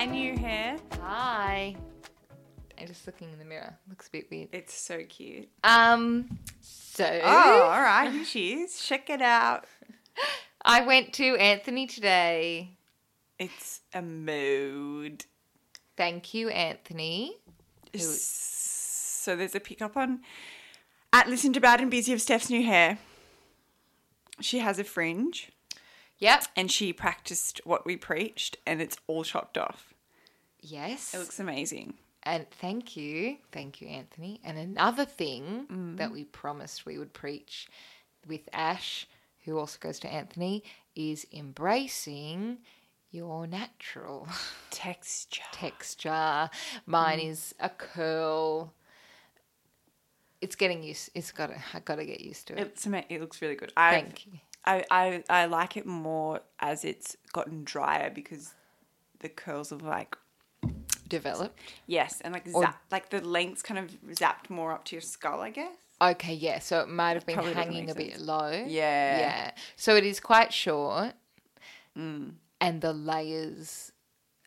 Hi, new hair. Hi. I'm just looking in the mirror. Looks a bit weird. It's so cute. Um, so Oh, all right. Here she is. Check it out. I went to Anthony today. It's a mood. Thank you, Anthony. So there's a pickup on at Listen to Bad and Busy of Steph's new hair. She has a fringe Yep. and she practiced what we preached and it's all chopped off. Yes. It looks amazing. And thank you. Thank you, Anthony. And another thing Mm. that we promised we would preach with Ash, who also goes to Anthony, is embracing your natural Texture. texture. Mine Mm. is a curl. It's getting used. It's got. to I got to get used to it. It's it looks really good. I Thank you. I, I I like it more as it's gotten drier because the curls have like Developed. yes and like Or- zap, like the lengths kind of zapped more up to your skull. I guess. Okay, yeah. So it might have been Probably hanging a bit low. Yeah. Yeah. So it is quite short, Mm. and the layers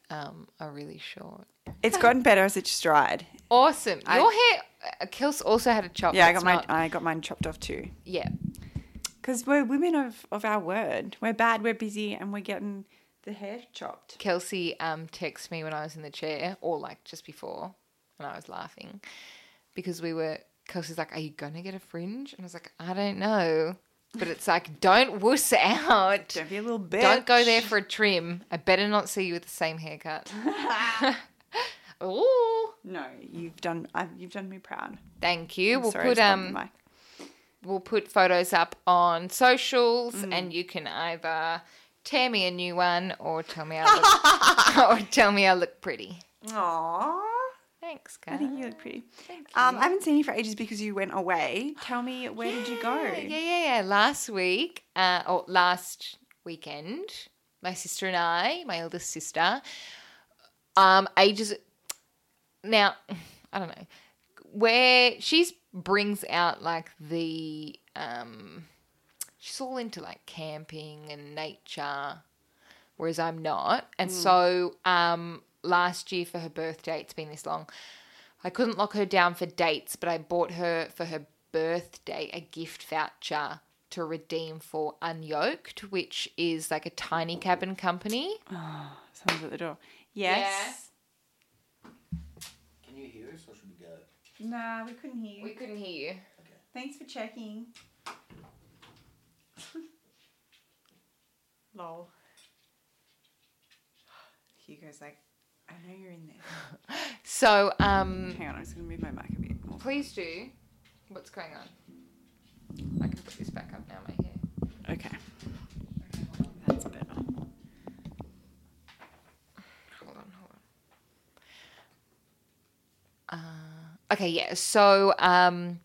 um, are really short. It's gotten better as it's dried. Awesome. I- Your hair, uh, Kels also had a chop. Yeah, I got mine. not- I got mine chopped off too. yeah. Because we're women of, of our word. We're bad, we're busy, and we're getting the hair chopped. Kelsey um, texted me when I was in the chair, or like just before, and I was laughing because we were. Kelsey's like, "Are you gonna get a fringe?" And I was like, "I don't know." But it's like, don't wuss out. Don't be a little bitch. Don't go there for a trim. I better not see you with the same haircut. Ooh. No, you've done. i you've done me proud. Thank you. I'm we'll put um we'll put photos up on socials Mm. and you can either tear me a new one or tell me I look or tell me I look pretty. Aww. Thanks, I think you look pretty. Thank Um. I haven't seen you for ages because you went away. Tell me, where did you go? Yeah, yeah, yeah, yeah. Last week, uh, or last weekend, my sister and I, my eldest sister, um, ages. Now, I don't know where she's brings out like the um, she's all into like camping and nature, whereas I'm not. And so, um, last year for her birthday, it's been this long. I couldn't lock her down for dates, but I bought her for her birthday a gift voucher to redeem for Unyoked, which is like a tiny cabin company. Someone's at the door. Yes. Can you hear us or should we go? Nah, we couldn't hear you. We couldn't hear you. Okay. Thanks for checking. Lol. Hugo's like, I know you're in there. So, um, Hang on, I'm just gonna move my mic a bit more. please do. What's going on? I can put this back up now, my hair. Okay. That's better. Hold on, hold on. Uh, okay, yeah. So um,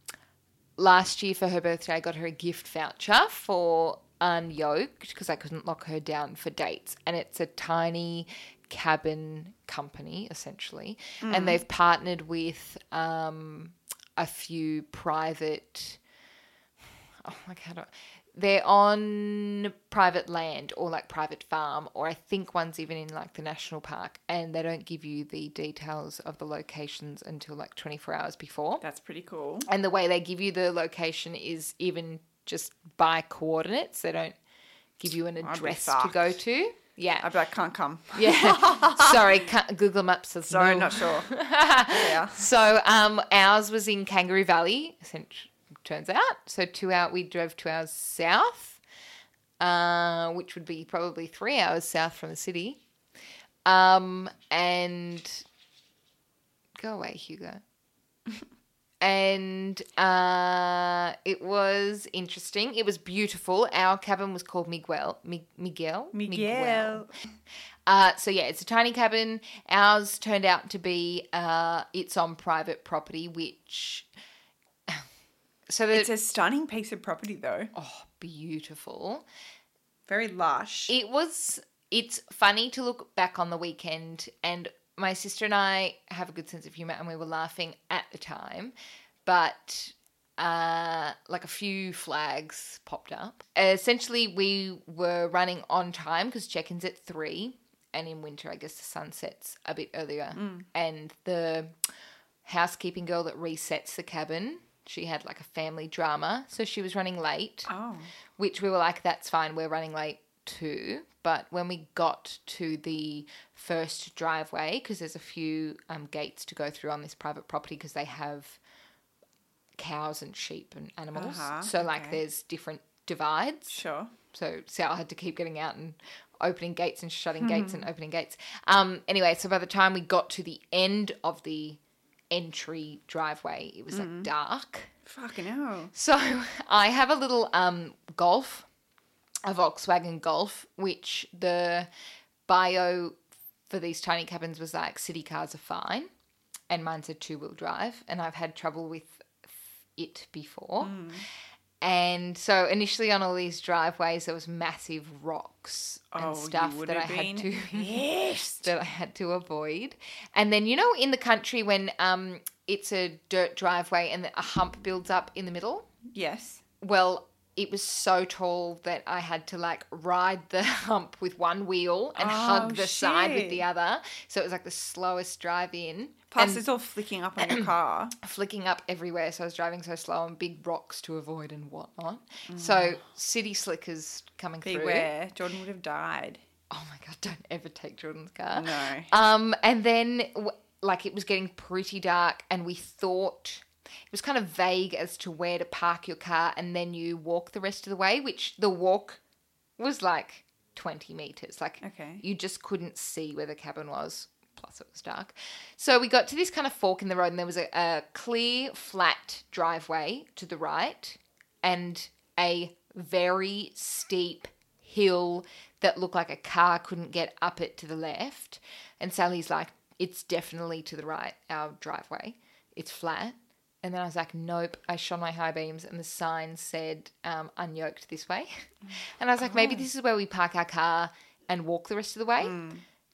last year for her birthday, I got her a gift voucher for Unyoked because I couldn't lock her down for dates, and it's a tiny cabin company essentially, and they've partnered with um, a few private. Oh, do I, they're on private land or like private farm, or I think one's even in like the national park, and they don't give you the details of the locations until like 24 hours before. That's pretty cool. And the way they give you the location is even just by coordinates. They don't give you an address to go to. Yeah. I'd be like, can't come. Yeah. Sorry, can't, Google Maps says Sorry, no. not sure. yeah. So um, ours was in Kangaroo Valley. Turns out, so two hour. We drove two hours south, uh, which would be probably three hours south from the city. Um, and go away, Hugo. and uh, it was interesting. It was beautiful. Our cabin was called Miguel. Mi- Miguel. Miguel. Uh, so yeah, it's a tiny cabin. Ours turned out to be uh, it's on private property, which so that It's a stunning piece of property, though. oh beautiful. Very lush. It was. It's funny to look back on the weekend, and my sister and I have a good sense of humor, and we were laughing at the time, but uh, like a few flags popped up. essentially, we were running on time because check-ins at three, and in winter, I guess the sun sets a bit earlier. And the housekeeping girl that resets the cabin, she had like a family drama, so she was running late Oh. which we were like, that's fine, we're running late too. But when we got to the first driveway, because there's a few um, gates to go through on this private property, because they have cows and sheep and animals. Uh-huh, so, like, okay. there's different divides. Sure. So Sal had to keep getting out and opening gates and shutting gates and opening gates. Um, anyway, so by the time we got to the end of the entry driveway, it was like dark. Fucking hell. So I have a little um, Golf, a Volkswagen Golf, which the bio for these tiny cabins was like city cars are fine, and mine's a two wheel drive, and I've had trouble with it before. And so initially on all these driveways, there was massive rocks and Oh, stuff that I had to that I had to avoid. And then you know in the country when um it's a dirt driveway and a hump builds up in the middle. Yes. Well, it was so tall that I had to like ride the hump with one wheel and Oh, hug the side with the other. So it was like the slowest drive in. Plus, and it's all flicking up on your car. flicking up everywhere. So I was driving so slow on big rocks to avoid and whatnot. So city slickers coming through. Beware. Jordan would have died. Oh my god! Don't ever take Jordan's car. No. Um, and then like it was getting pretty dark, and we thought it was kind of vague as to where to park your car, and then you walk the rest of the way, which the walk was like twenty meters. Like Okay. you just couldn't see where the cabin was. Plus, it was dark. So we got to this kind of fork in the road, and there was a, a clear, flat driveway to the right, and a very steep hill that looked like a car couldn't get up it to the left. And Sally's like, it's definitely to the right, our driveway. It's flat. And then I was like, nope. I shone my high beams and the sign said um, unyoked this way. And I was like, maybe this is where we park our car and walk the rest of the way.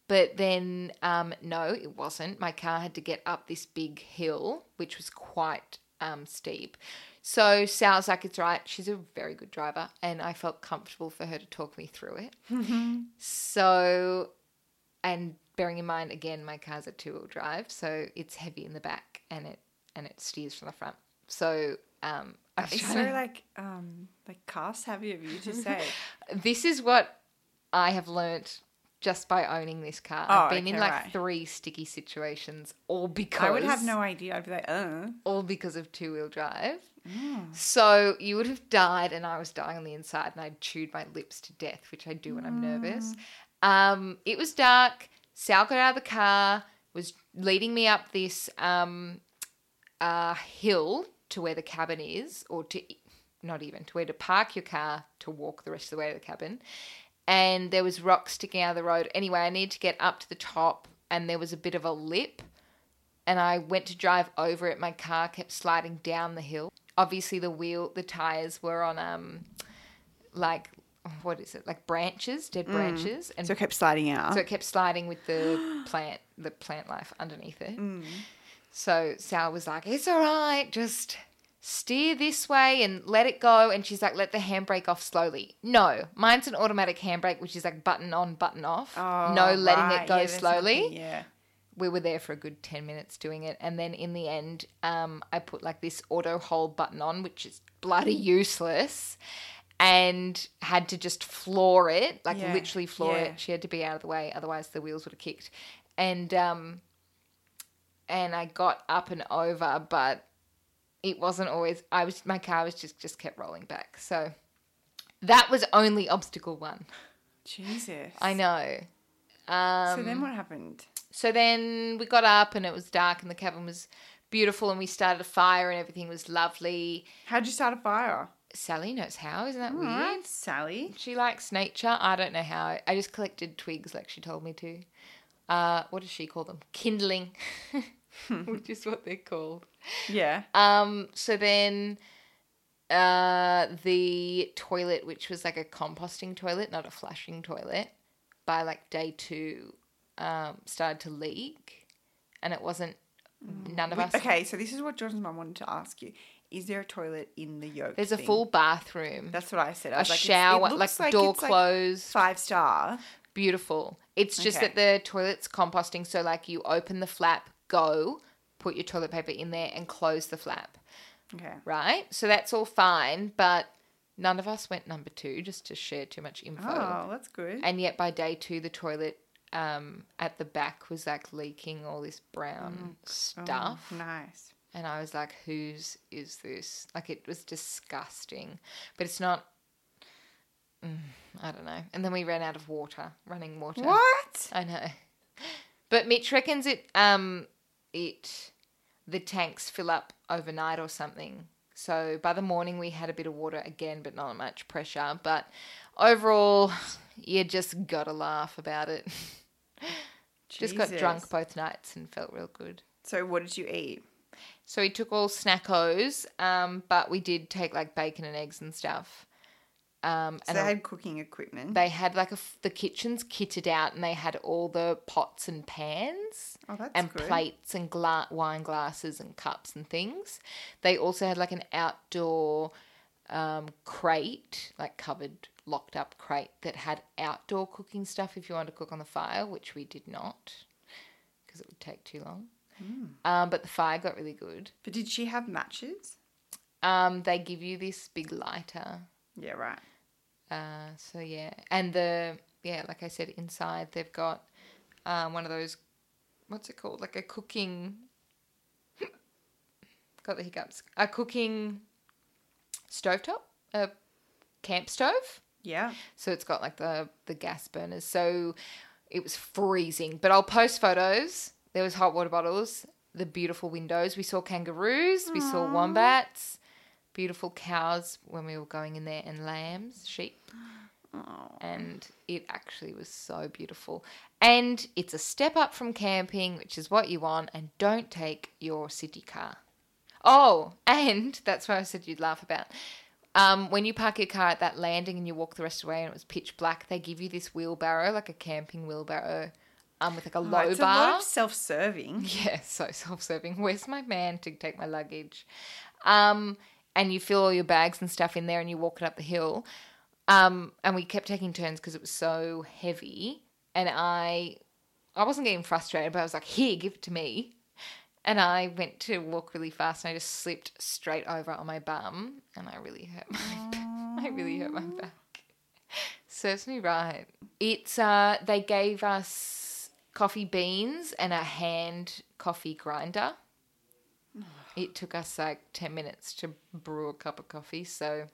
But then, um, no, it wasn't. My car had to get up this big hill, which was quite um, steep. So Sal's like, it's right. She's a very good driver. And I felt comfortable for her to talk me through it. So, and bearing in mind, again, my car's a two wheel drive. So it's heavy in the back and it and it steers from the front. So, um, I It's so to- like um like car savvy of you to say. this is what I have learnt just by owning this car. Oh, I've been in like right. three sticky situations, all because I would have no idea. I'd be like, uh. all because of two wheel drive. Mm. So you would have died, and I was dying on the inside, and I'd chewed my lips to death, which I do when I'm nervous. Mm. Um, it was dark. Sal got out of the car, was leading me up this um, uh, hill to where the cabin is, or to not even to where to park your car to walk the rest of the way to the cabin. And there was rocks sticking out of the road. Anyway, I need to get up to the top, and there was a bit of a lip and I went to drive over it. My car kept sliding down the hill. Obviously, the wheel, the tires were on um, like what is it? Like branches, dead branches, and So it kept sliding out. so it kept sliding with the plant, the plant life underneath it. So Sal was like, "It's all right, just steer this way and let it go." And she's like, "Let the handbrake off slowly." No, mine's an automatic handbrake, which is like button on, button off. Oh, no, letting right. it go Yeah, slowly Yeah. we were there for a good 10 minutes doing it and then in the end um, i put like this auto hold button on which is bloody useless and had to just floor it like Yeah, literally floor yeah. it she had to be out of the way otherwise the wheels would have kicked and um and i got up and over but it wasn't always i was my car was just just kept rolling back so that was only obstacle one Jesus. i know um so then what happened? so then we got up and it was dark and the cabin was beautiful and we started a fire and everything was lovely. How'd you start a fire? Sally knows how, isn't that All weird? right, Sally. She likes nature. I don't know how. I just collected twigs like she told me to. Uh, what does she call them? Kindling, which is what they're called. Yeah. Um, so then uh, the toilet, which was like a composting toilet, not a flushing toilet, by like day two, um, started to leak, and it wasn't. None of us. okay, so this is what Jordan's mum wanted to ask you. Is there a toilet in the yoke? There's a thing? full bathroom, That's what I said. I a was like, shower, looks like, door closed. five star, beautiful. It's just Okay. that the toilet's composting, so like you open the flap, go, put your toilet paper in there, and close the flap, Okay. right? So that's all fine, but none of us went number two just to share too much info. Oh, that's good. And yet by day two, the toilet um, at the back was like leaking all this brown stuff. Oh, nice. And I was like, whose is this? Like, it was disgusting. But it's not, mm, I don't know. And then we ran out of water, running water. What? I know. But Mitch reckons it, um, it, the tanks fill up overnight or something. So by the morning we had a bit of water again, but not much pressure. But overall, you just gotta laugh about it. just got drunk both nights and felt real good. So, what did you eat? So we took all snackos, um, but we did take like bacon and eggs and stuff. Um, So and they had cooking equipment. they had like a the kitchen's kitted out, and they had all the pots and pans oh, that's and good. plates and gla- wine glasses and cups and things. They also had like an outdoor um, crate, like covered, locked up crate that had outdoor cooking stuff if you wanted to cook on the fire, which we did not because it would take too long. Hmm. Um, but the fire got really good. But did she have matches? Um, they give you this big lighter. Yeah, right. Uh, so yeah, and the yeah, like I said, inside they've got um, one of those. What's it called? Like a cooking. got the hiccups. A cooking stovetop, a camp stove. Yeah. So it's got like the the gas burners. So it was freezing. But I'll post photos. There was hot water bottles, the beautiful windows. We saw kangaroos, we saw wombats, beautiful cows when we were going in there, and lambs, sheep. Oh. And it actually was so beautiful. And it's a step up from camping, which is what you want. And don't take your city car. Oh, and that's what I said you'd laugh about. Um, when you park your car at that landing and you walk the rest of the way and it was pitch black, they give you this wheelbarrow, like a camping wheelbarrow, um, with like a Oh, low it's a bar. lot of self-serving. Yeah, so self-serving. Where's my man to take my luggage? Um, and you fill all your bags and stuff in there, and you walk it up the hill. Um, and we kept taking turns because it was so heavy, and I, I wasn't getting frustrated, but I was like, "Here, give it to me." And I went to walk really fast, and I just slipped straight over on my bum, and I really hurt my, I really hurt my back. Serves me right. It's uh, they gave us coffee beans and a hand coffee grinder. It took us like ten minutes to brew a cup of coffee, so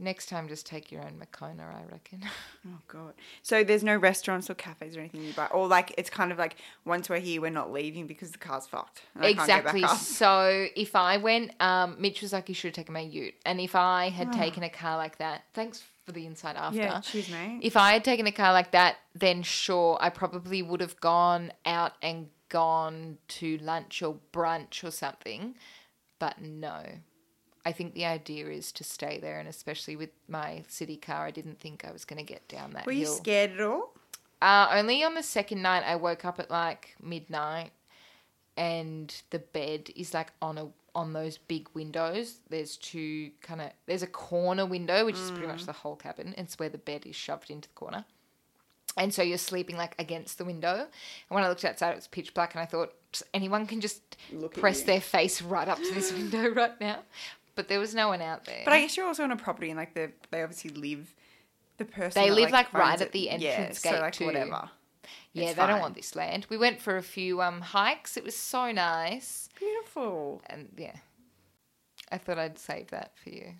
next time just take your own Makona, I reckon. Oh god. So there's no restaurants or cafes or anything you buy, or like it's kind of like once we're here, we're not leaving because the car's fucked. and I can't get back exactly. So if I went, um, Mitch was like, "You should have taken my Ute," and if I had taken a car like that, thanks for the insight after. Yeah, cheers, mate. If I had taken a car like that, then sure, I probably would have gone out and gone to lunch or brunch or something. But no. I think the idea is to stay there, and especially with my city car, I didn't think I was going to get down that Were you scared at all? Uh, only on the second night, I woke up at like midnight, and the bed is like on a on those big windows. There's two kind of there's a corner window, which is pretty much the whole cabin. It's where the bed is shoved into the corner, and so you're sleeping like against the window. And when I looked outside, it was pitch black, and I thought anyone can just Look press their face right up to this window right now. But there was no one out there. But I guess you're also on a property and like the they obviously live. The person They that, live, like, right owns at the entrance yeah, gate so like too. whatever. yeah, it's they don't want this land. We went for a few um, hikes. It was so nice. Beautiful. and yeah, I thought I'd save that for you.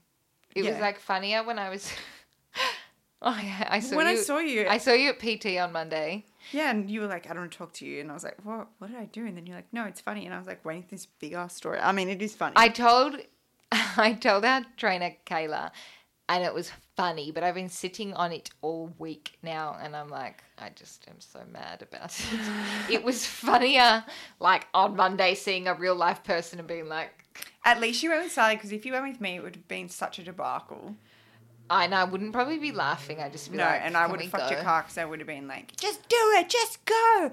It was like funnier when I was. oh yeah, I saw when you. I saw you, I saw you at PT on Monday. yeah, and you were like, I don't want to talk to you, and I was like, what? What did I do? And then you're like, no, it's funny, and I was like, waiting for this big ass story. I mean, it is funny. I told, I told our trainer Kayla, and it was funny. But I've been sitting on it all week now, and I'm like, I just am so mad about it. it was funnier, like on Monday, seeing a real life person and being like, At least you went with Sally because if you went with me, it would have been such a debacle. I know I wouldn't probably be laughing. I'd just be No, like, and I would have fucked your car because I would have been like, just do it, just go.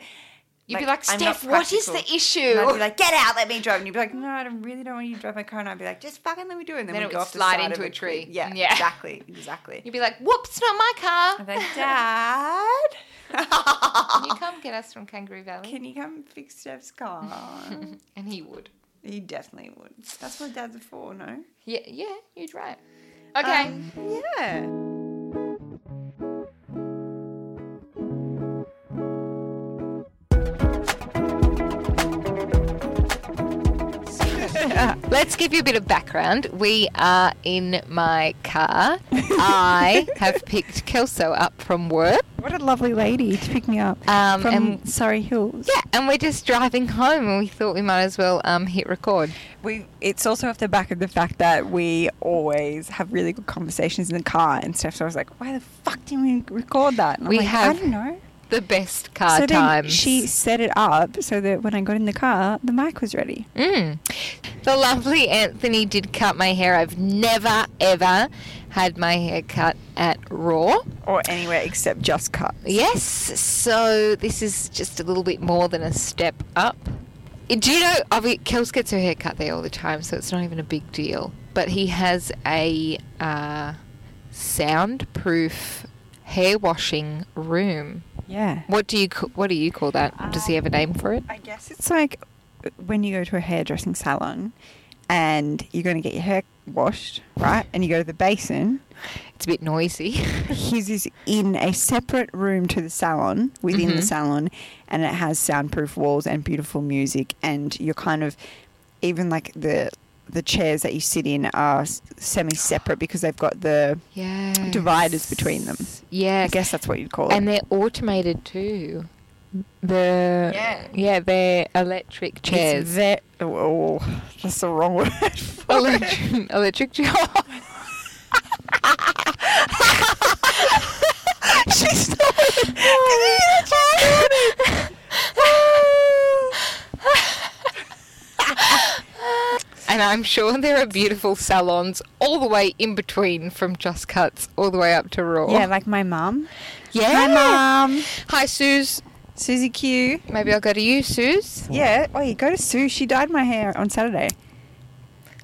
You'd be like, Steph, what is the issue? And I'd be like, get out, let me drive. And you'd be like, no, I don't- really don't want you to drive my car. And I'd be like, just fucking let me do it. And then, Then we'd it go would off slide into a tree. Yeah, Yeah. exactly, exactly. You'd be like, whoops, not my car. I'm like, Dad, Can you come get us from Kangaroo Valley? can you come fix Steph's car? And he would. he definitely would. That's what dads are for, no? Yeah, yeah, you're right. Okay. Um, yeah. Let's give you a bit of background. We are in my car. I have picked Kelso up from work. What a lovely lady to pick me up Um, from and Surry Hills. yeah, and we're just driving home, and we thought we might as well um, hit record. We it's also off the back of the fact that we always have really good conversations in the car and stuff. So I was like, why the fuck didn't we record that? We like, have I don't know. The best car so times. she set it up so that when I got in the car, the mic was ready. Mm. The lovely Anthony did cut my hair. I've never ever had my hair cut at Raw. Or anywhere except just cut. Yes, so this is just a little bit more than a step up. Uh, Do you know, I mean, Kels gets her hair cut there all the time, so it's not even a big deal. But he has a uh, soundproof hair washing room. Yeah. What do you what do you call that? Does he have a name for it? I guess it's like when you go to a hairdressing salon and you're going to get your hair washed, right? And you go to the basin. It's a bit noisy. His is in a separate room to the salon within the Mhm. salon, and it has soundproof walls and beautiful music. And you're kind of even like the the chairs that you sit in are semi separate because they've got the yeah. dividers between them. Yeah, I guess that's what you'd call it. And they're automated too. The Yeah. yeah, they're electric chairs. It's ve- oh, oh, that's the wrong word. for it. electric, electric chair. She's not. and I'm sure there are beautiful salons all the way in between from Just Cuts all the way up to Raw. Yeah, like my mum. yeah. Hi, mum. Hi, Suze. Susie Q. Maybe I'll go to you, Suze. Yeah. Oh, you go to Sue. She dyed my hair on Saturday.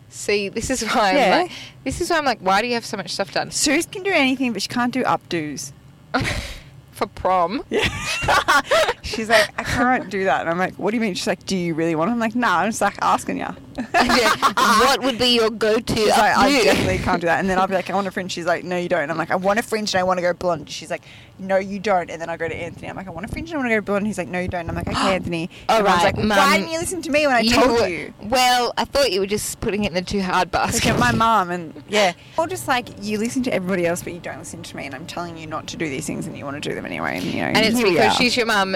See, this is why Yeah. I'm like, this is why I'm like, why do you have so much stuff done Suze can do anything, but she can't do updos. for prom? Yeah. She's like, I can't do that. And I'm like, what do you mean? She's like, do you really want it? I'm like, nah, I'm just like asking you. What would be your go-to? She's like, I definitely can't do that. And then I'll be like, I want a fringe. She's like, no, you don't. I'm like, I want a fringe and I want to go blonde. She's like, no, you don't. And then I go to Anthony. I'm like, I want a fringe and I want to go blonde. He's like, no, you don't. And I'm like, okay, Anthony. All and was like, why didn't you listen to me when I You told were- you? Well, I thought you were just putting it in the too hard Look basket. at my mum and yeah. Or just like you listen to everybody else but you don't listen to me and I'm telling you not to do these things and you want to do them anyway and you know And it's because she's your mum,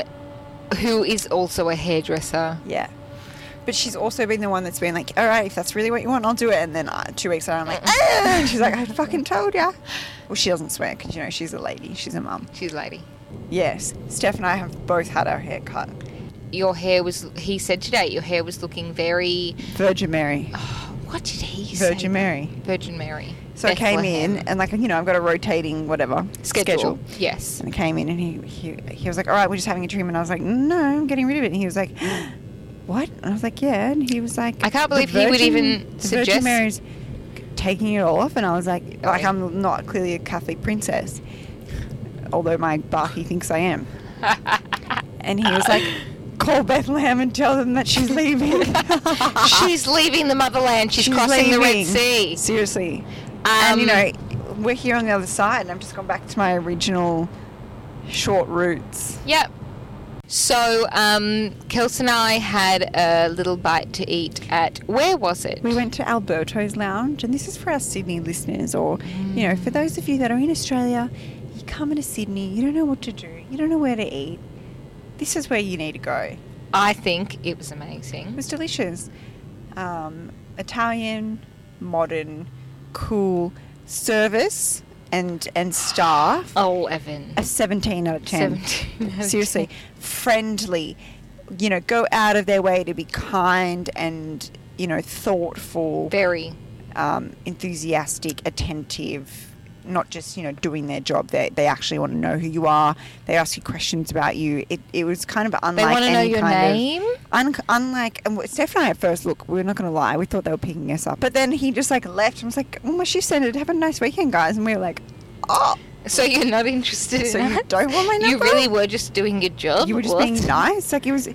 who is also a hairdresser. Yeah. But she's also been the one that's been like, all right, if that's really what you want, I'll do it. And then uh, two weeks later, I'm like, ah! and she's like, I fucking told ya. Well, she doesn't swear because, you know, she's a lady. She's a mum. She's a lady. Yes. Steph and I have both had our hair cut. Your hair was. He said today your hair was looking very. Virgin Mary. What did he say? Virgin Mary. Virgin Mary. So I came in and, like, you know, I've got a rotating whatever schedule. Yes. And I came in and he, he he was like, all right, we're just having a treatment. And I was like, no, I'm getting rid of it. And he was like, what? And I was like, yeah. And he was like, I can't "The believe he would even suggest- Virgin Mary's taking it all off. And I was like, like yeah. I'm not clearly a Catholic princess, although my Barky thinks I am. And he was like, call Bethlehem and tell them that she's leaving. She's leaving the motherland. She's, crossing the Red. Sea. Seriously. And you Um, know, we're here on the other side, and I've just gone back to my original short roots. Yep. So, um, Kels and I had a little bite to eat at where was it? We went to Alberto's Lounge, and this is for our Sydney listeners, or you know, for those of you that are in Australia, you come into Sydney, you don't know what to do, you don't know where to eat. This is where you need to go. I think it was amazing. It was delicious. Um, Italian, modern, cool service and and staff. Oh, Evan. A 17 out of 10. 17 out of Seriously, 10. friendly. You know, go out of their way to be kind and, you know, thoughtful, Very. um, enthusiastic, attentive. Not just you know doing their job. They they actually want to know who you are. They ask you questions about you. It it was kind of unlike They want to know your name. Un- unlike and Steph and I at first look, we're not gonna lie, we thought they were picking us up, but then he just like left and was like, "Well, my shift ended. Have a nice weekend, guys." And we were like, "Oh, So you're not interested so in you that? don't want my number? You really were just doing your job. You were just What? being nice. Like it was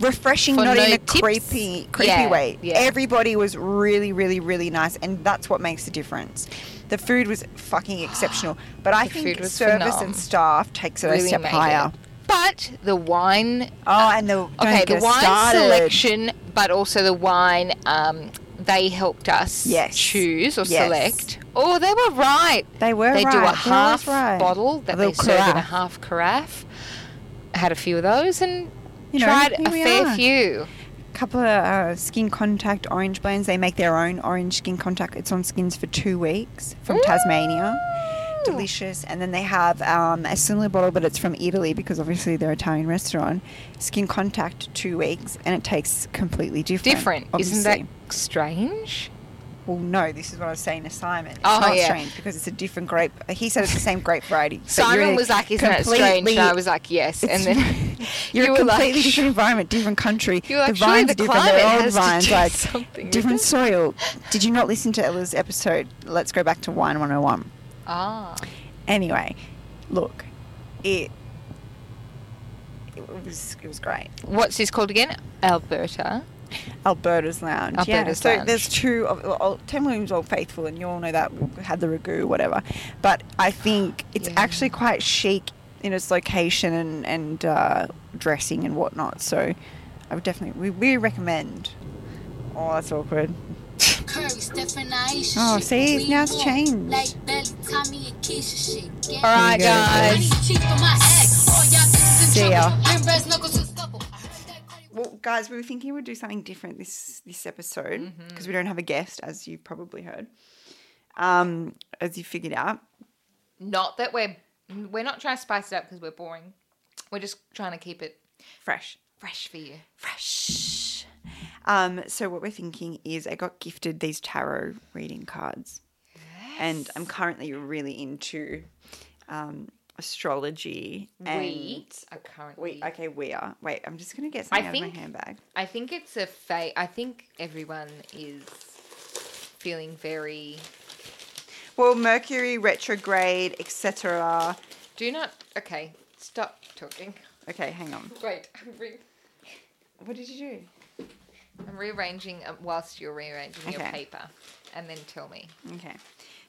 refreshing, For not no in a tips? creepy, creepy Yeah, way. yeah. Everybody was really, really, really nice, and that's what makes the difference. The food was fucking exceptional, but I The think food was service phenom. and staff takes it a step higher. it. But the wine Oh, and the Okay, the wine started. selection, but also the wine um, they helped us Yes. choose or Yes. select. Oh, they were right. They were they right. do a half right. bottle that A they serve in a half carafe. I had a few of those and You know, tried a fair are. few. couple of uh, skin contact orange blends. They make their own orange skin contact. It's on skins for two weeks from Tasmania. Delicious. And then they have um, a similar bottle, but it's from Italy because obviously they're Italian restaurant. Skin contact two weeks, and it tastes completely different. Different, obviously. isn't that strange? Well, no. This is what I was saying to Simon. It's Oh, not yeah. strange because it's a different grape. He said it's the same grape variety. Simon was like, "Isn't that strange?" And I was like, "Yes." And then You're you a were like, completely different environment, different country. You were like, the vines the are different. They're climate old vines, like something different soil. Did you not listen to Ella's episode? Let's go back to Wine 101. Ah, Anyway, look, it it was it was great. what's this called again? Alberto. Alberto's Lounge. yeah. Alberto's So Lounge. there's two of well, Ten Williams Old Faithful, and you all know that we had the ragu, whatever. But I think it's Yeah. actually quite chic in its location and and uh, dressing and whatnot. So I would definitely we, we recommend. Oh, that's awkward. Curry, Oh, see, now it's changed. Like Belly, Tommy, and Keisha shit. Yeah. All right, There you go. I guys. need cheek for my ex. All y'all bitches in See ya. Well, guys, we were thinking we'd do something different this this episode Mm-hmm. because we don't have a guest, as you've probably heard. Um, as you figured out, Not that we're we're not trying to spice it up because we're boring. We're just trying to keep it fresh. fresh for you. fresh. Um, so what we're thinking is I got gifted these tarot reading cards, and I'm currently really into um, astrology. And we are currently. we okay, we are. Wait, I'm just gonna get something out of think- my handbag. I think it's a fake. I think everyone is feeling very. Well, Mercury retrograde, etc. Do not. Okay, stop talking. Okay, hang on. Wait, I'm, re- What did you do? I'm rearranging um, whilst you're rearranging your paper, and then tell me. Okay.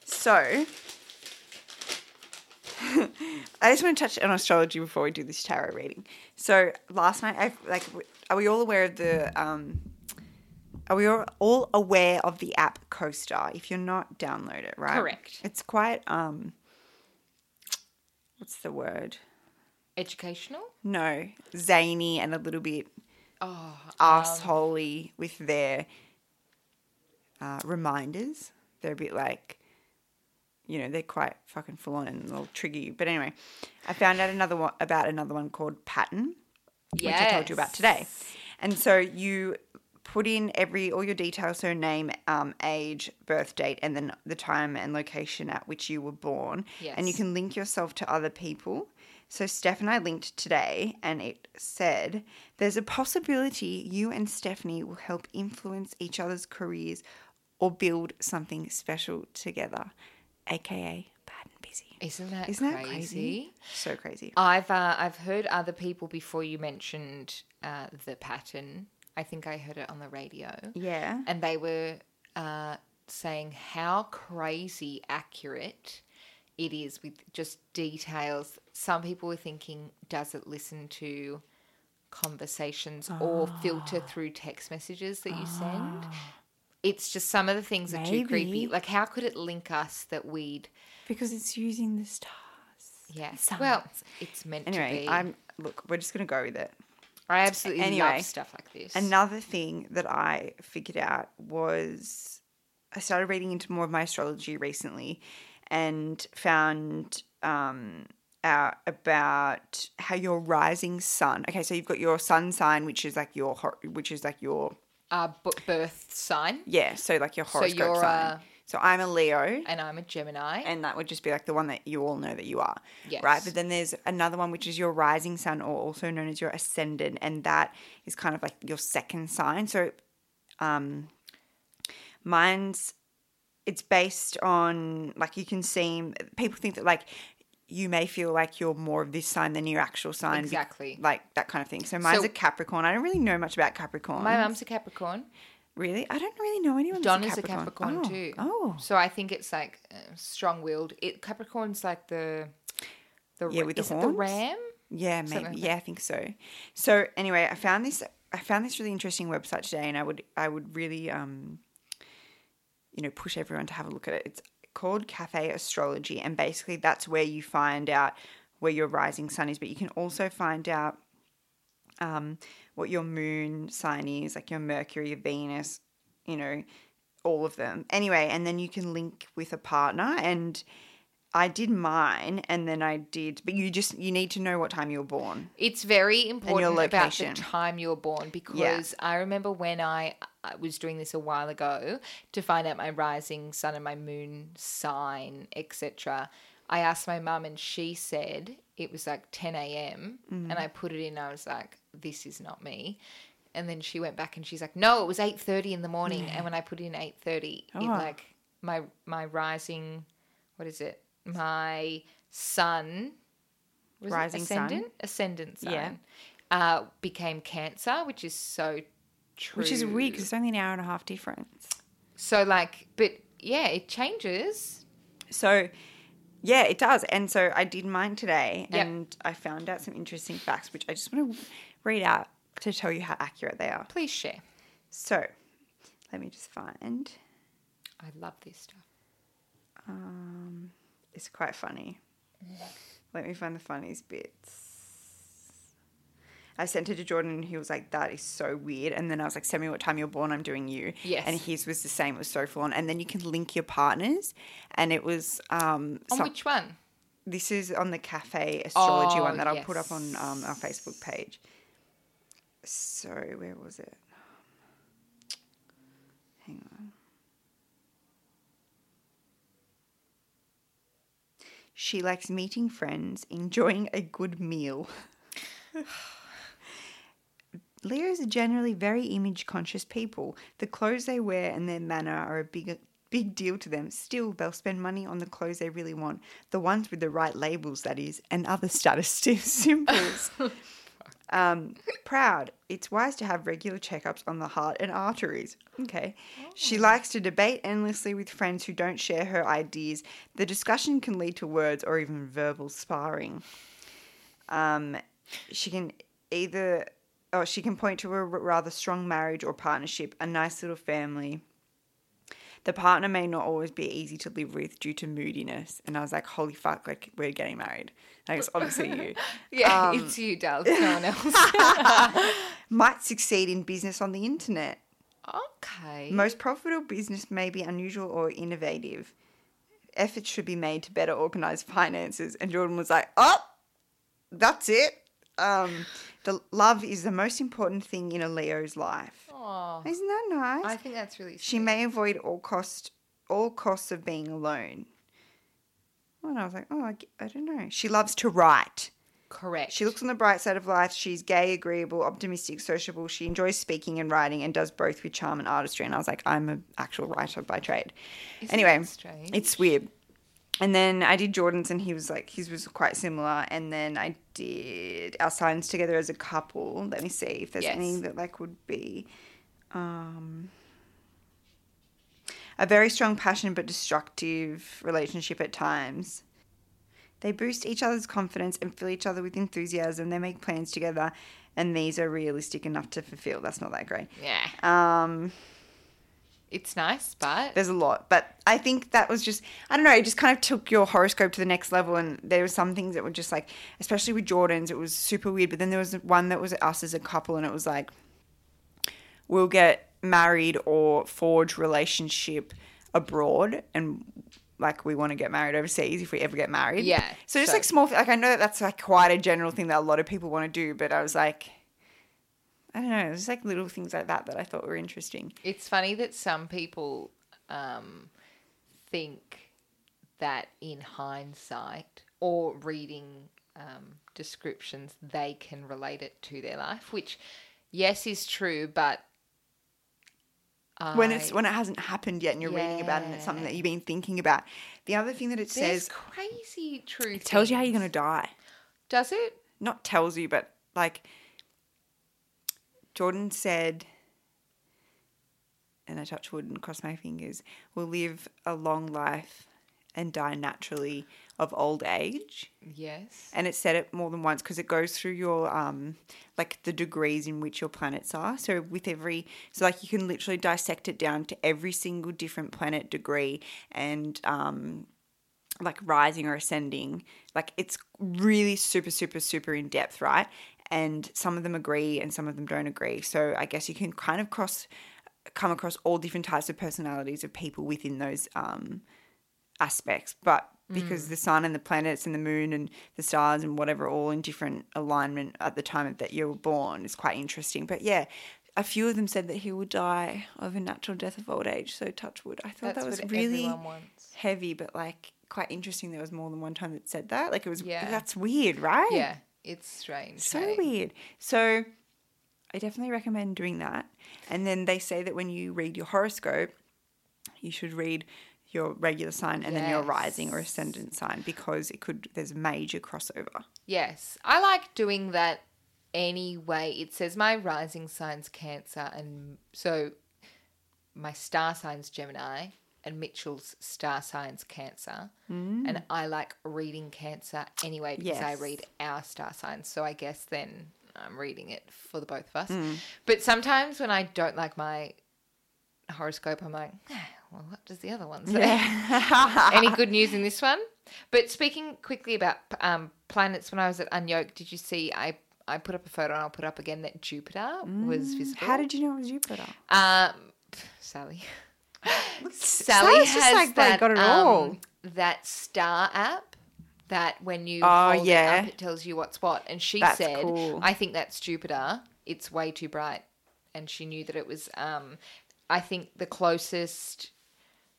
So, I just want to touch on astrology before we do this tarot reading. So, last night, I like, are we all aware of the, um, are we all, all aware of the app CoStar? If you're not, download it, right? Correct. It's quite, um, what's the word? Educational. No, zany and a little bit Oh, arseholey with their uh, reminders. They're a bit like, you know, they're quite fucking full on and they'll trigger you. But anyway, I found out another one about another one called Pattern, which I told you about today. And so you put in every all your details, so name, um, age, birth date, and then the time and location at which you were born. Yes. And you can link yourself to other people. So Steph and I linked today, and it said there's a possibility you and Stephanie will help influence each other's careers or build something special together, aka bad and busy. Isn't that Isn't crazy? that crazy? So crazy. I've uh, I've heard other people before you mentioned uh, the pattern. I think I heard it on the radio, Yeah. and they were uh, saying how crazy accurate it is with just details. Some people were thinking, does it listen to conversations or filter Ah. through text messages that you send? It's just some of the things are too creepy. Like, how could it link us that we'd? Because it's using the stars. Yes. Well, it's meant to be. I'm look, we're just gonna go with it. I absolutely Anyway, love stuff like this. Another thing that I figured out was I started reading into more of my astrology recently and found um, out about how your rising sun. Okay, so you've got your sun sign, which is like your which is like your uh, birth sign. yeah, so like your So horoscope you're sign. uh, So I'm a Leo. and I'm a Gemini. and that would just be like the one that you all know that you are. Yes. Right. But then there's another one, which is your rising sun, or also known as your ascendant. And that is kind of like your second sign. So um, mine's, it's based on, like, you can see, people think that, like, you may feel like you're more of this sign than your actual sign. Exactly. like that kind of thing. So mine's So- a Capricorn. I don't really know much about Capricorn. My mum's a Capricorn. Really? I don't really know anyone Don that's is a Capricorn oh. too. Oh. So I think it's like uh, strong-willed. It Capricorn's like the the Yeah, with the is the horns? ram? Yeah, maybe. like yeah, I think so. So anyway, I found this. I found this really interesting website today, and I would I would really um, you know, push everyone to have a look at it. It's called Cafe Astrology, and basically that's where you find out where your rising sun is, but you can also find out um, what your moon sign is, like your Mercury, your Venus, you know, all of them. Anyway, and then you can link with a partner and. I did mine and then I did, but you just you need to know what time you were born. It's very important about the time you were born because I remember when I, I was doing this a while ago to find out my rising sun and my moon sign, etc. I asked my mum and she said it was like 10 a.m. Mm. and I put it in. I was like, this is not me. And then she went back and she's like, no, it was 8.30 in the morning. And when I put in 8.30, it Oh. like my, my rising, what is it? My sun was it Rising sun? ascendant? Ascendant sign. Yeah. Uh, became Cancer, which is so true. Which is weird because it's only an hour and a half difference. So, like, but yeah, it changes. So, yeah, it does. And so I did mine today Yep. and I found out some interesting facts, which I just want to read out to tell you how accurate they are. Please share. So, let me just find. I love this stuff. Um, it's quite funny. Let me find the funniest bits. I sent it to Jordan and he was like, that is so weird. And then I was like, send me what time you're born, I'm doing you. Yes. And his was the same, it was so full on. And then you can link your partners. And it was um, On some- which one? this is on the cafe astrology Oh, one that I'll put up on um, our Facebook page. So where was it? Hang on. She likes meeting friends, enjoying a good meal. Leos are generally very image conscious people. The clothes they wear and their manner are a big big deal to them. Still, they'll spend money on the clothes they really want, the ones with the right labels, that is, and other status symbols. um, proud. It's wise to have regular checkups on the heart and arteries. Okay. She likes to debate endlessly with friends who don't share her ideas. The discussion can lead to words or even verbal sparring. Um, she can either, or she can point to a rather strong marriage or partnership, a nice little family. The partner may not always be easy to live with due to moodiness. And I was like, holy fuck, like, we're getting married. Like, it's obviously you. Yeah, Um, it's you, darling. No one else. Might succeed in business on the internet. okay. Most profitable business may be unusual or innovative. Efforts should be made to better organize finances. And Jordan was like, oh, that's it. Um, the love is the most important thing in a Leo's life. Aw, Isn't that nice? I think that's really she may avoid all cost all costs of being alone. And I was like, oh, I don't know. She loves to write. Correct. She looks on the bright side of life. She's gay, agreeable, optimistic, sociable. She enjoys speaking and writing and does both with charm and artistry. And I was like, I'm an actual writer by trade. Isn't anyway, it's weird. And then I did Jordan's, and he was like, his was quite similar. And then I did our signs together as a couple. Let me see if there's Yes. any that like would be. Um, a very strong, passionate but destructive relationship at times. They boost each other's confidence and fill each other with enthusiasm. They make plans together, and these are realistic enough to fulfill. That's not that great. yeah, Um, it's nice, but there's a lot, but I think that was just I don't know. It just kind of took your horoscope to the next level, and there were some things that were just like, especially with Jordans, it was super weird. But then there was one that was us as a couple, and it was like, we'll get married or forge relationship abroad, and like we want to get married overseas if we ever get married. Yeah, So just so- like small, like I know that that's like quite a general thing that a lot of people want to do, but I was like. I don't know. It was like little things like that that I thought were interesting. it's funny that some people um, think that in hindsight or reading um, descriptions, they can relate it to their life, which, yes, is true, but. when it's when it hasn't happened yet and you're reading about it and it's something that you've been thinking about. The other thing that it there's says crazy truth. it tells you how you're going to die. Does it? Not tells you, but like Jordan said, and I touch wood and cross my fingers, will live a long life and die naturally of old age. Yes. and it said it more than once because it goes through your um like the degrees in which your planets are so with every so like you can literally dissect it down to every single different planet degree and um like rising or ascending like it's really super super super in depth right and some of them agree and some of them don't agree so i guess you can kind of cross come across all different types of personalities of people within those um aspects, but because the sun and the planets and the moon and the stars and whatever all in different alignment at the time that you were born is quite interesting. But yeah, a few of them said that he would die of a natural death of old age. So touch wood. I thought That's that was really heavy, but like quite interesting. There was more than one time that said that. Like it was. Yeah. That's weird, right? Yeah, it's strange. So hey? weird. So I definitely recommend doing that. And then they say that when you read your horoscope, you should read your regular sign and then your rising or ascendant sign because it could there's major crossover. Yes, I like doing that anyway. It says my rising sign's Cancer, and so my star sign's Gemini, and Mitchell's star sign's Cancer. And I like reading Cancer anyway because I read our star signs. So I guess then I'm reading it for the both of us. But sometimes when I don't like my horoscope, I'm like, "Ah, well, what does the other one say? Any good news in this one? But speaking quickly about um, planets, when I was at Unyoked, did you see I I put up a photo and I'll put up again that Jupiter was visible. How did you know it was Jupiter? um, Sally? Sally Sally's just has like, they that got it um, that star app that when you Oh, hold yeah. it up, it tells you what's what. And she That's said, cool. "I think that's Jupiter. It's way too bright." And she knew that it was. Um, I think the closest.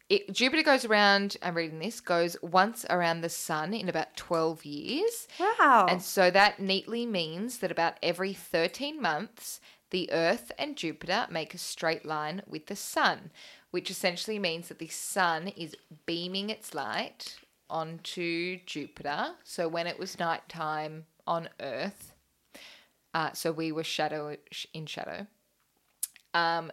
It, Jupiter goes around. I'm reading this. Goes once around the sun in about twelve years. Wow. And so that neatly means that about every 13 months, the Earth and Jupiter make a straight line with the Sun, which essentially means that the Sun is beaming its light onto Jupiter. So when it was nighttime on Earth, uh, so we were shadow in shadow. Um,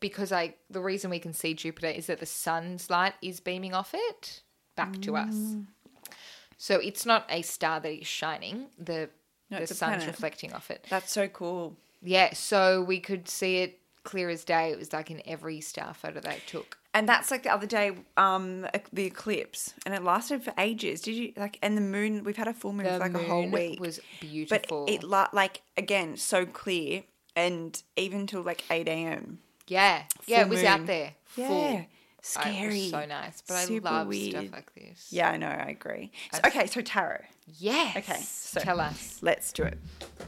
because I the reason we can see Jupiter is that the sun's light is beaming off it back to us. Mm. So it's not a star that is shining. The No, the sun's planet. reflecting off it. That's so cool. Yeah, so we could see it clear as day. It was like in every star photo they took. And that's like the other day, um, the eclipse, and it lasted for ages. Did you like? And the moon, we've had a full moon The for like a whole moon week. was beautiful, but it la- like again so clear, and even till like eight a.m. yeah, yeah, it was moon. out there. Yeah, Full. Scary. so nice, but Super I love weird. stuff like this. Yeah, I know. I agree. So, okay, so tarot. Yes. Okay, so- tell us. Let's do it.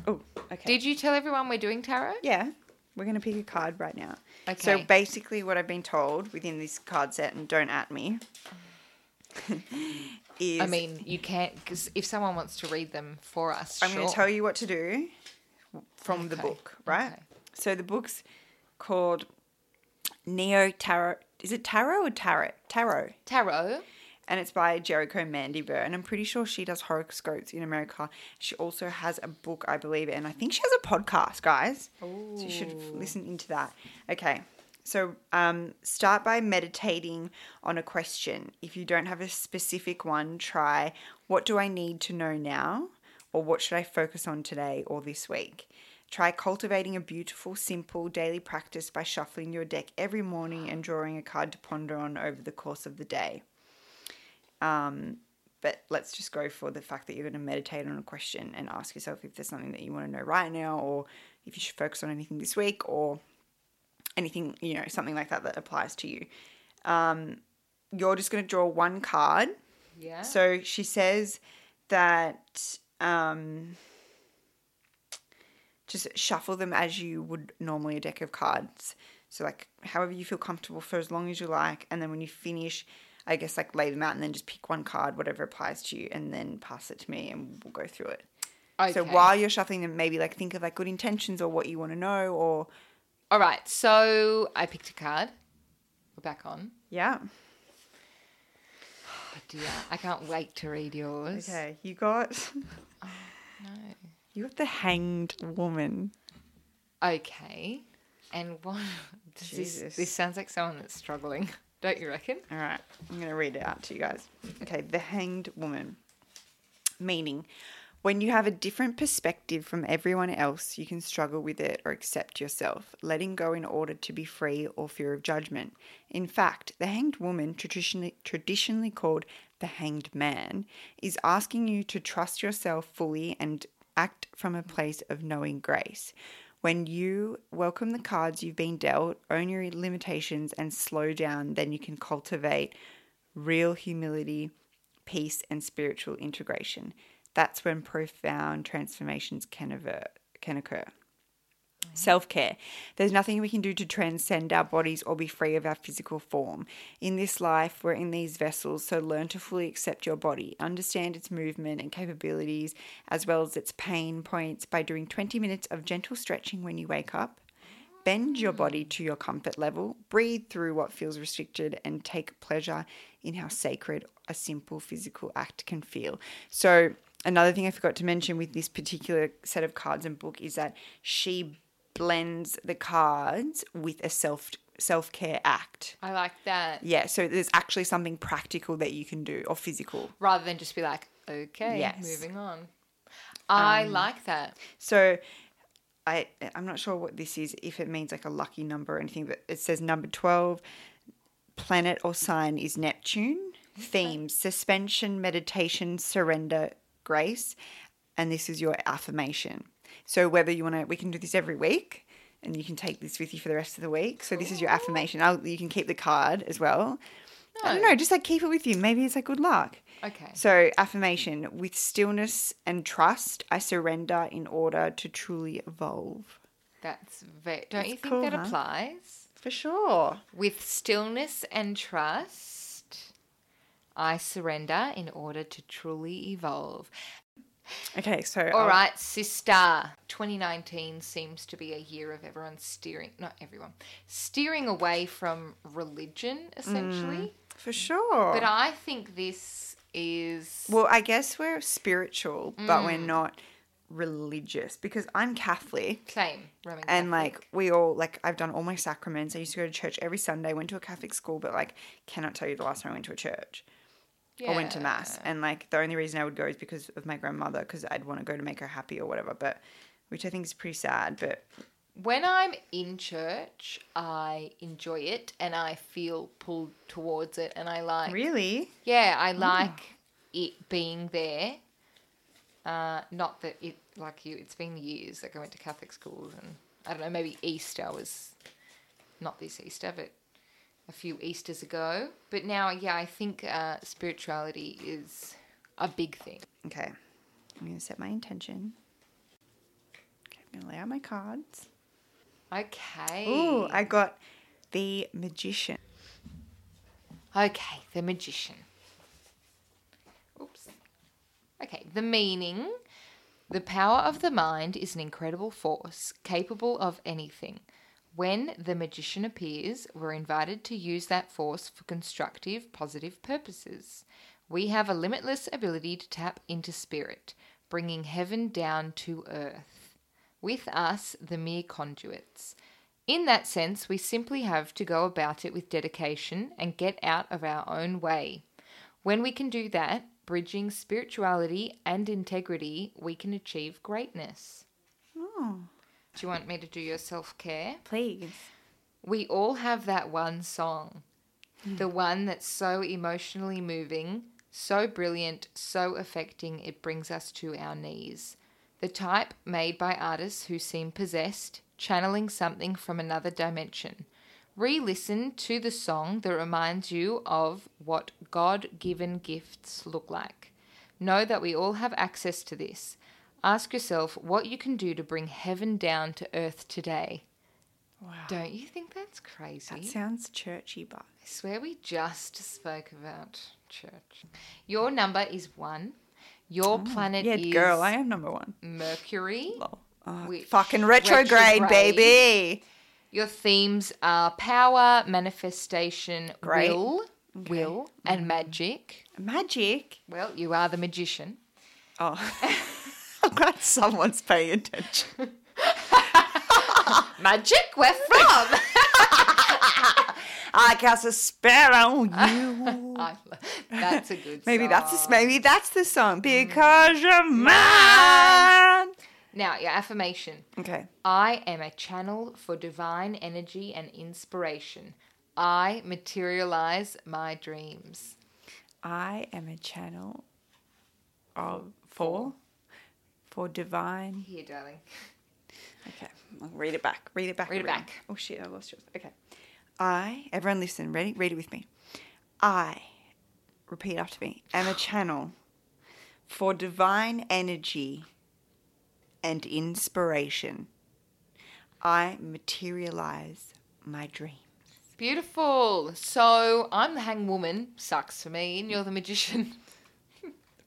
Oh, okay. Did you tell everyone we're doing tarot? Yeah, we're gonna pick a card right now. Okay. So basically, what I've been told within this card set, and don't at me, is I mean, you can't because if someone wants to read them for us, I'm going to tell you what to do from the book, right? okay. So the book's called Neo Tarot. Is it tarot or tarot? Tarot. tarot. And it's by Jerico Mandybur. And I'm pretty sure she does horoscopes in America. She also has a book, I believe. And I think she has a podcast, guys. So you should listen into that. Okay. So um, start by meditating on a question. If you don't have a specific one, try what do I need to know now? Or what should I focus on today or this week? Try cultivating a beautiful, simple daily practice by shuffling your deck every morning and drawing a card to ponder on over the course of the day. Um, but let's just go for the fact that you're going to meditate on a question and ask yourself if there's something that you want to know right now, or if you should focus on anything this week, or anything, you know, something like that that applies to you. Um, you're just going to draw one card. Yeah. So she says that um, just shuffle them as you would normally a deck of cards. So, like, however you feel comfortable for as long as you like. And then when you finish, I guess like lay them out and then just pick one card, whatever applies to you, and then pass it to me and we'll go through it. So while you're shuffling them, maybe like think of like good intentions or what you want to know or All right. So I picked a card. We're back on. yeah. Oh dear, I can't wait to read yours. Okay, you got oh, No. you got the hanged woman. Okay. And what? Does this, this sounds like someone that's struggling. Don't you reckon? All right, I'm going to read it out to you guys. Okay, the hanged woman. Meaning, when you have a different perspective from everyone else, you can struggle with it or accept yourself, letting go in order to be free or fear of judgment. In fact, the hanged woman, traditionally, traditionally called the hanged man, is asking you to trust yourself fully and act from a place of knowing grace. When you welcome the cards you've been dealt, own your limitations, and slow down, then you can cultivate real humility, peace, and spiritual integration. That's when profound transformations can, can occur. Self care. There's nothing we can do to transcend our bodies or be free of our physical form. In this life, we're in these vessels, so learn to fully accept your body, understand its movement and capabilities, as well as its pain points by doing 20 minutes of gentle stretching when you wake up. Bend your body to your comfort level, breathe through what feels restricted, and take pleasure in how sacred a simple physical act can feel. So, another thing I forgot to mention with this particular set of cards and book is that she blends the cards with a self self care act. I like that. Yeah, so there's actually something practical that you can do or physical. Rather than just be like, okay, Yes. Um, moving on. I like that. So I I'm not sure what this is if it means like a lucky number or anything, but it says number 12 planet or sign is Neptune. Themes suspension, meditation, surrender, grace, and this is your affirmation. So whether you want to we can do this every week and you can take this with you for the rest of the week. So this is your affirmation. I'll, you can keep the card as well. I don't know, just like keep it with you. Maybe it's like good luck. Okay. So, affirmation with stillness and trust, I surrender in order to truly evolve. That's very. Don't That's you think cool, that huh? applies? For sure. With stillness and trust, I surrender in order to truly evolve. Okay, so All I'll- right, sister. 2019 seems to be a year of everyone steering, not everyone, steering away from religion, essentially. for sure. But I think this is. well, I guess we're spiritual, but Mm. we're not religious because I'm Catholic. Same. Roman And Catholic. like we all like I've done all my sacraments. I used to go to church every Sunday. Went to a Catholic school, but like cannot tell you the last time I went to a church. Or went to mass. And like the only reason I would go is because of my grandmother, because I'd want to go to make her happy or whatever. But which I think is pretty sad. But When I'm in church, I enjoy it and I feel pulled towards it, and I like. really, Yeah, I like it being there. Uh, not that it like you. It's been years. Like I went to Catholic schools, and I don't know. Maybe Easter was not this Easter, but a few Easters ago. But now, yeah, I think uh, spirituality is a big thing. okay. I'm gonna set my intention. Okay, I'm gonna lay out my cards. Okay. Ooh, I got the magician. Okay, the magician. Oops. Okay, the meaning. The power of the mind is an incredible force, capable of anything. When the magician appears, we're invited to use that force for constructive, positive purposes. We have a limitless ability to tap into spirit, bringing heaven down to earth. With us, the mere conduits. In that sense, we simply have to go about it with dedication and get out of our own way. When we can do that, bridging spirituality and integrity, we can achieve greatness. Oh, Do you want me to do your self care? please. We all have that one song. Hmm. The one that's so emotionally moving, so brilliant, so affecting, it brings us to our knees. The type made by artists who seem possessed, channeling something from another dimension. Re listen to the song that reminds you of what God given gifts look like. Know that we all have access to this. Ask yourself what you can do to bring heaven down to earth today. Wow. Don't you think that's crazy? That sounds churchy, but I swear we just spoke about church. Your number is one. Your oh, planet Yeah, is girl, I am number one. Mercury. Lol. Oh, fucking retrograde, retrograde. baby. Your themes are power, manifestation, Great. will, will, and mm-hmm. magic. Magic. Well, you are the magician. Oh, I'm glad someone's paying attention. Magic? Where from? I cast a spell on you. That's a good maybe that's song. the maybe that's the song mm. because you're mine. Now, your affirmation. Okay. I am a channel for divine energy and inspiration. I materialize my dreams. I am a channel of for for divine. Here, darling. Okay, I'll read it back. Read it back. Read it back. Oh shit, I lost yours. Okay. I, everyone listen, ready? Read it with me. I, repeat after me, am a channel for divine energy and inspiration. I materialize my dreams. Beautiful. So I'm the hang woman, Sucks for me. And you're the magician.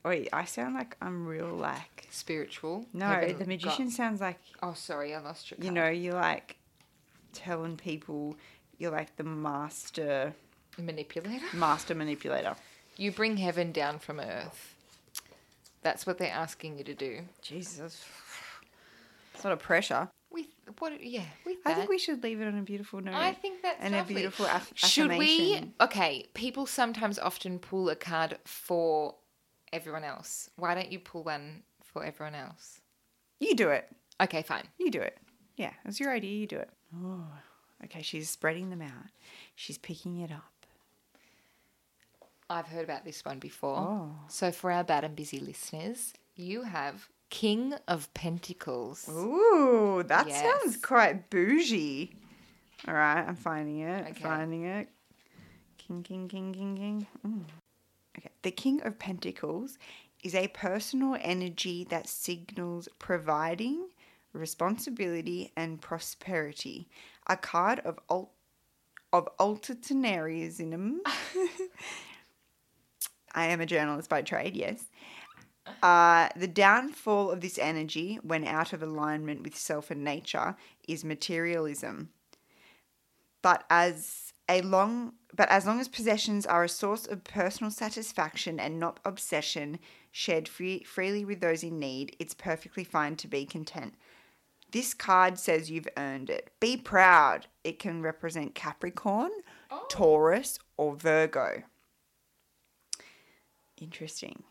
Wait, I sound like I'm real like. Spiritual. No, Haven't the got- magician sounds like, Oh, sorry. I lost your you know, you're like telling people you're like the master, Manipulator. master manipulator. You bring heaven down from earth. That's what they're asking you to do. Jesus. It's not a pressure. With what? Yeah, with I think we should leave it on a beautiful note. I think that's and lovely. a beautiful aff- Should we? Okay, people sometimes often pull a card for everyone else. Why don't you pull one for everyone else? You do it. Okay, fine. You do it. Yeah, it was your idea. You do it. Oh, okay. She's spreading them out. She's picking it up. I've heard about this one before. Oh. So for our bad and busy listeners, you have King of Pentacles. Ooh, that Yes. sounds quite bougie. All right, I'm finding it. Okay. Finding it. King, king, king, king, king. Mm. Okay. The King of Pentacles is a personal energy that signals providing, responsibility, and prosperity. A card of ul- of alternarianism. I am a journalist by trade, yes. Uh, the downfall of this energy, when out of alignment with self and nature, is materialism. But as a long, but as long as possessions are a source of personal satisfaction and not obsession, shared free, freely with those in need, it's perfectly fine to be content. This card says you've earned it. Be proud. It can represent Capricorn, oh. Taurus, or Virgo. Interesting.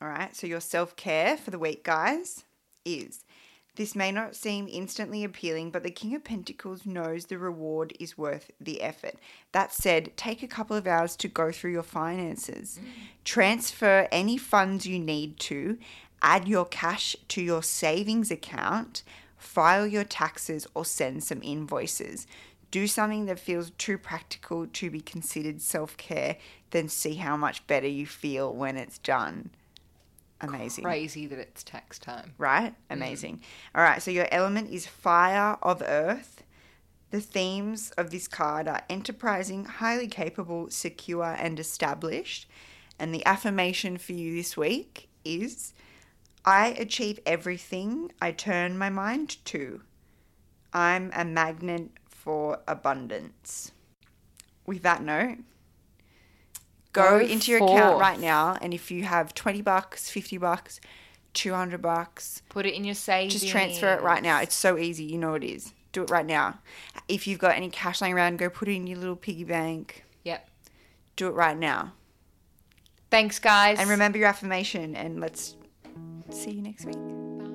All right, so your self care for the week, guys, is this may not seem instantly appealing, but the King of Pentacles knows the reward is worth the effort. That said, take a couple of hours to go through your finances. Mm. Transfer any funds you need to, add your cash to your savings account, file your taxes, or send some invoices. Do something that feels too practical to be considered self care, then see how much better you feel when it's done. Amazing Crazy that it's tax time. right? Mm-hmm. Amazing. All right, so your element is fire of earth. The themes of this card are enterprising, highly capable, secure, and established. And the affirmation for you this week is I achieve everything I turn my mind to. I'm a magnet for abundance. With that note, go, Go into your account right now and if you have 20 bucks, 50 bucks, 200 bucks, Put it in your savings. just transfer it right now. It's so easy. You know it is. Do it right now. If you've got any cash lying around, go put it in your little piggy bank. Yep. Do it right now. Thanks, guys. And remember your affirmation and let's see you next week.